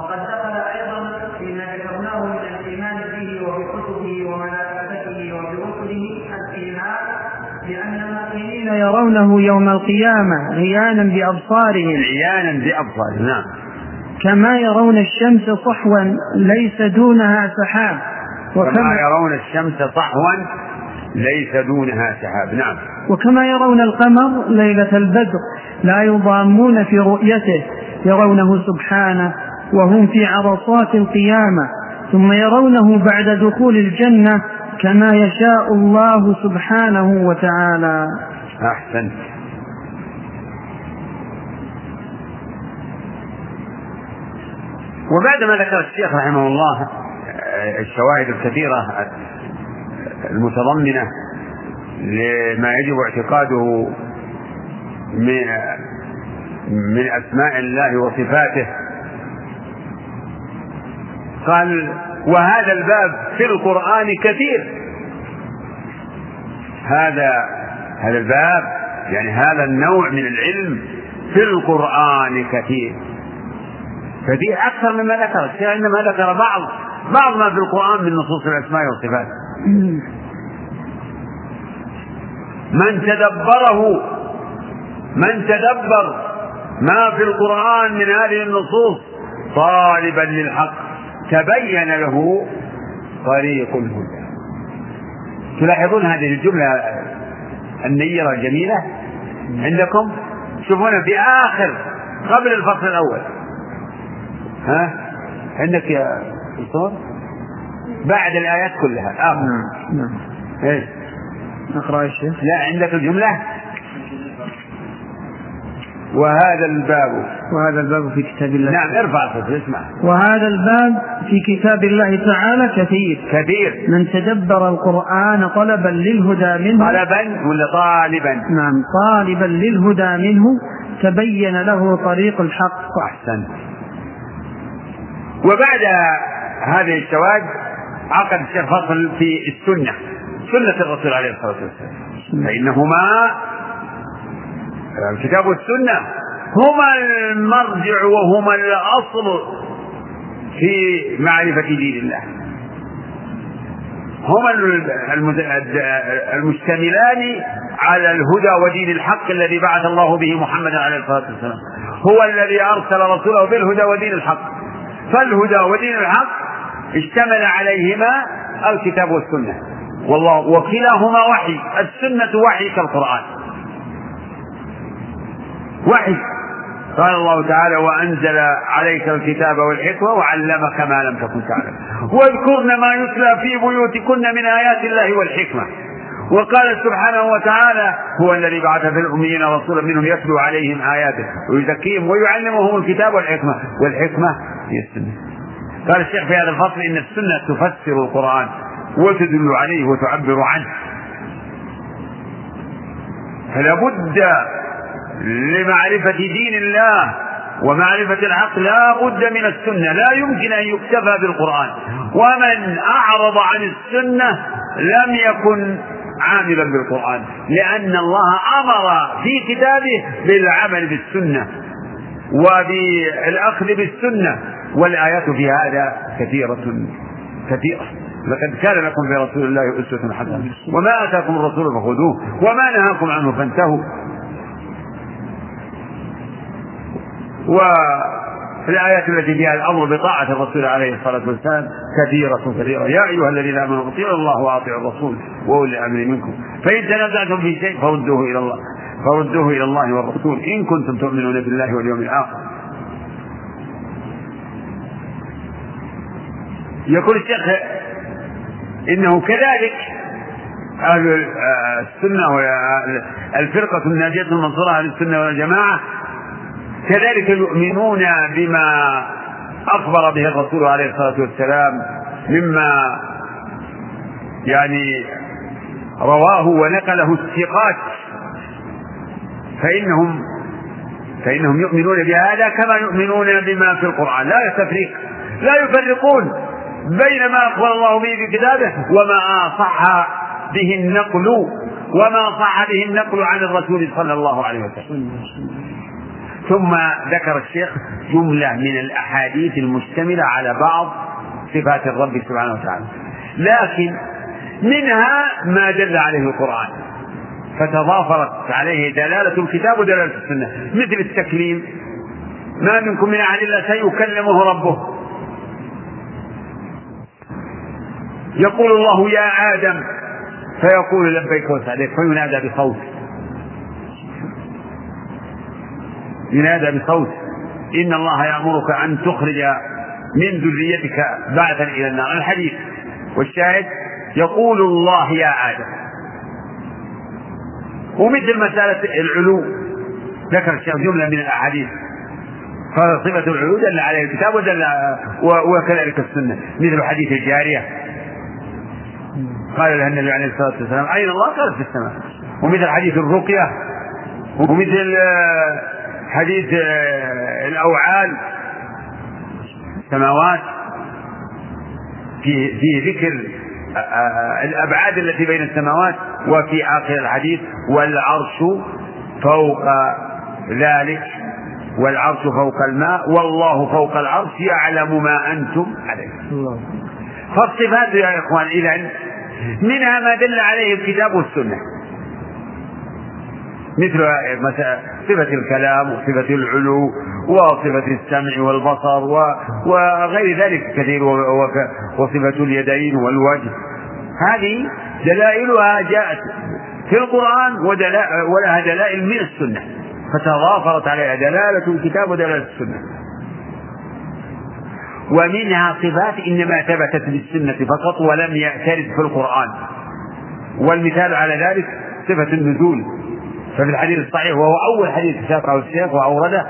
وقد دخل أيضا فيما ذكرناه من الإيمان به وبكتبه وملائكته وبرسله الإيمان بأن المؤمنين يرونه يوم القيامة عيانا بأبصارهم. عيانا بأبصارهم نعم. كما يرون الشمس صحوا ليس دونها سحاب. وكما يرون الشمس صحوا ليس دونها سحاب نعم. وكما يرون القمر ليلة البدر لا يضامون في رؤيته يرونه سبحانه وهم في عرصات القيامة ثم يرونه بعد دخول الجنة كما يشاء الله سبحانه وتعالى. أحسنت وبعدما ذكر الشيخ رحمه الله الشواهد الكثيرة المتضمنة لما يجب اعتقاده من من أسماء الله وصفاته قال وهذا الباب في القرآن كثير. هذا هذا الباب يعني هذا النوع من العلم في القرآن كثير. كثير أكثر مما ذكر الشيخ عندما ذكر بعض بعض ما في القرآن من نصوص الأسماء والصفات. من تدبره من تدبر ما في القرآن من هذه النصوص طالبا للحق. تبين له طريق الهدى. تلاحظون هذه الجملة النيرة الجميلة عندكم؟ شوفون في آخر قبل الفصل الأول. ها؟ عندك يا دكتور؟ بعد الآيات كلها. آخر نعم إيش نقرأ الشيخ لا عندك الجملة؟ وهذا الباب. وهذا الباب في كتاب الله نعم ارفع صوتك اسمع. وهذا الباب في كتاب الله تعالى كثير. كثير. من تدبر القرآن طلبا للهدى منه. طلبا ولا طالبا؟ نعم طالبا للهدى منه. تبين له طريق الحق. أحسنت. وبعد هذه الشواهد عقد الشيخ فصل في السنة سنة الرسول عليه الصلاة والسلام. فإنهما الكتاب والسنة هما المرجع وهما الأصل في معرفة دين الله. هما المشتملان على الهدى ودين الحق الذي بعث الله به محمدا عليه الصلاة والسلام. هو الذي أرسل رسوله بالهدى ودين الحق. فالهدى ودين الحق اشتمل عليهما الكتاب والسنة. والله وكلاهما وحي. السنة وحي كالقرآن. وحي قال الله تعالى وأنزل عليك الكتاب والحكمة وعلمك ما لم تكن تعلم. واذكرن ما يتلى في بيوتكن من آيات الله والحكمة. وقال سبحانه وتعالى هو الذي بعث في الأميين رسولا منهم يتلو عليهم آياته ويزكيهم ويعلمهم الكتاب والحكمة. والحكمة هي السنة قال الشيخ في هذا الفصل إن السنة تفسر القرآن وتدل عليه وتعبر عنه. فلا بد لمعرفة دين الله ومعرفة الحق لا بد من السنة. لا يمكن أن يكتفى بالقرآن. ومن أعرض عن السنة لم يكن عاملا بالقرآن لأن الله أمر في كتابه بالعمل بالسنة وبالأخذ بالسنة والآيات في هذا كثيرة كثيرة. لقد كان لكم في رسول الله أسوة حسنة. وما آتاكم الرسول فخذوه وما نهاكم عنه فانتهوا. وفي الآيات التي فيها الأمر بطاعة الرسول عليه الصلاة والسلام كثيرة كثيرة. يا أيها الذين آمنوا أطيعوا الله وأطيعوا الرسول وأولي الأمر منكم. فإن تنازعتم في شيء فردوه إلى الله. فردوه إلى الله والرسول. إن كنتم تؤمنون بالله واليوم الآخر. يقول الشيخ إنه كذلك أهل السنة والفرقة الناجية المنصورة أهل السنة والجماعة كذلك يؤمنون بما أخبر به الرسول عليه الصلاة والسلام مما يعني رواه ونقله الثقات. فإنهم فإنهم يؤمنون بهذا كما يؤمنون بما في القرآن. لا تفريق لا يفرقون بين ما أخبر الله به في كتابه وما صح به النقل وما صح به النقل عن الرسول صلى الله عليه وسلم. ثم ذكر الشيخ جملة من الأحاديث المشتملة على بعض صفات الرب سبحانه وتعالى. لكن منها ما دل عليه القرآن. فتضافرت عليه دلالة الكتاب ودلالة السنة. مثل التكليم. ما منكم من أحد إلا سيكلمه ربه. يقول الله يا آدم. فيقول لبيك وسعديك. فينادى بصوت. ينادى بصوت. إن الله يأمرك أن تخرج من ذريتك بعثا إلى النار. الحديث والشاهد يقول الله يا آدم. ومثل مسألة العلو. ذكر الشيخ جملة من الأحاديث. قال صفة العلو دل عليه الكتاب ودل وكذلك السنة. مثل حديث الجارية. قال لها النبي عليه الصلاة والسلام أين الله؟ قالت في السماء. ومثل حديث الرقية. ومثل حديث الأوعال السماوات في في ذكر الأبعاد التي بين السماوات وفي آخر الحديث والعرش فوق ذلك والعرش فوق الماء والله فوق العرش يعلم ما أنتم عليه. فالصفات يا إخوان إذا منها ما دل عليه الكتاب والسنة. مثل صفة الكلام وصفة العلو وصفة السمع والبصر وغير ذلك كثير وصفة اليدين والوجه. هذه دلائلها جاءت في القرآن ولها دلائل من السنة فتضافرت عليها دلالة الكتاب ودلالة السنة. ومنها صفات إنما ثبتت بالسنة فقط ولم يعترف في القرآن. والمثال على ذلك صفة النزول. ففي الحديث الصحيح وهو أول حديث ساقه الشيخ وأورده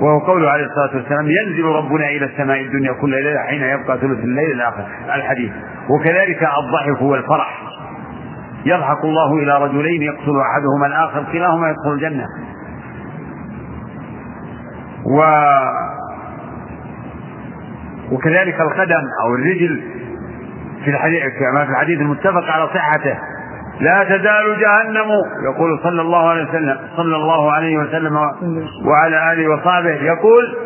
وهو قوله عليه الصلاة والسلام ينزل ربنا إلى السماء الدنيا كل ليلة حين يبقى ثلث الليل الآخر. الحديث. وكذلك الضحك والفرح. يضحك الله إلى رجلين يقتل أحدهما الآخر كلاهما يدخل الجنة. و وكذلك القدم أو الرجل في الحديث كما في الحديث المتفق على صحته. لا تزال جهنم. يقول صلى الله عليه وسلم صلى الله عليه وسلم وعلى آله وصحبه. يقول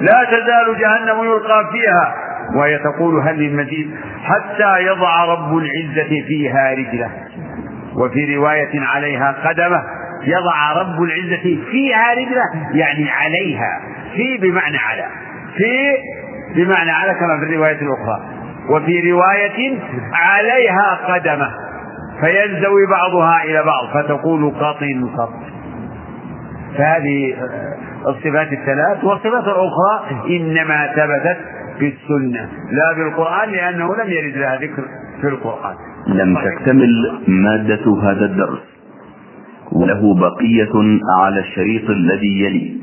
لا تزال جهنم يلقى فيها. وهي تقول هل من مزيد حتى يضع رب العزة فيها رجله. وفي رواية عليها قدمه يضع رب العزة فيها رجله. يعني عليها. في بمعنى على. في بمعنى على كما في الرواية الأخرى. وفي رواية عليها قدمه. فينزوي بعضها إلى بعض فتقول قط قط فهذه الصفات الثلاث والصفات الأخرى إنما ثبتت في السنة لا بالقرآن لأنه لم يرد لها ذكر في القرآن. لم تكتمل مادة هذا الدرس وله بقية على الشريط الذي يلي.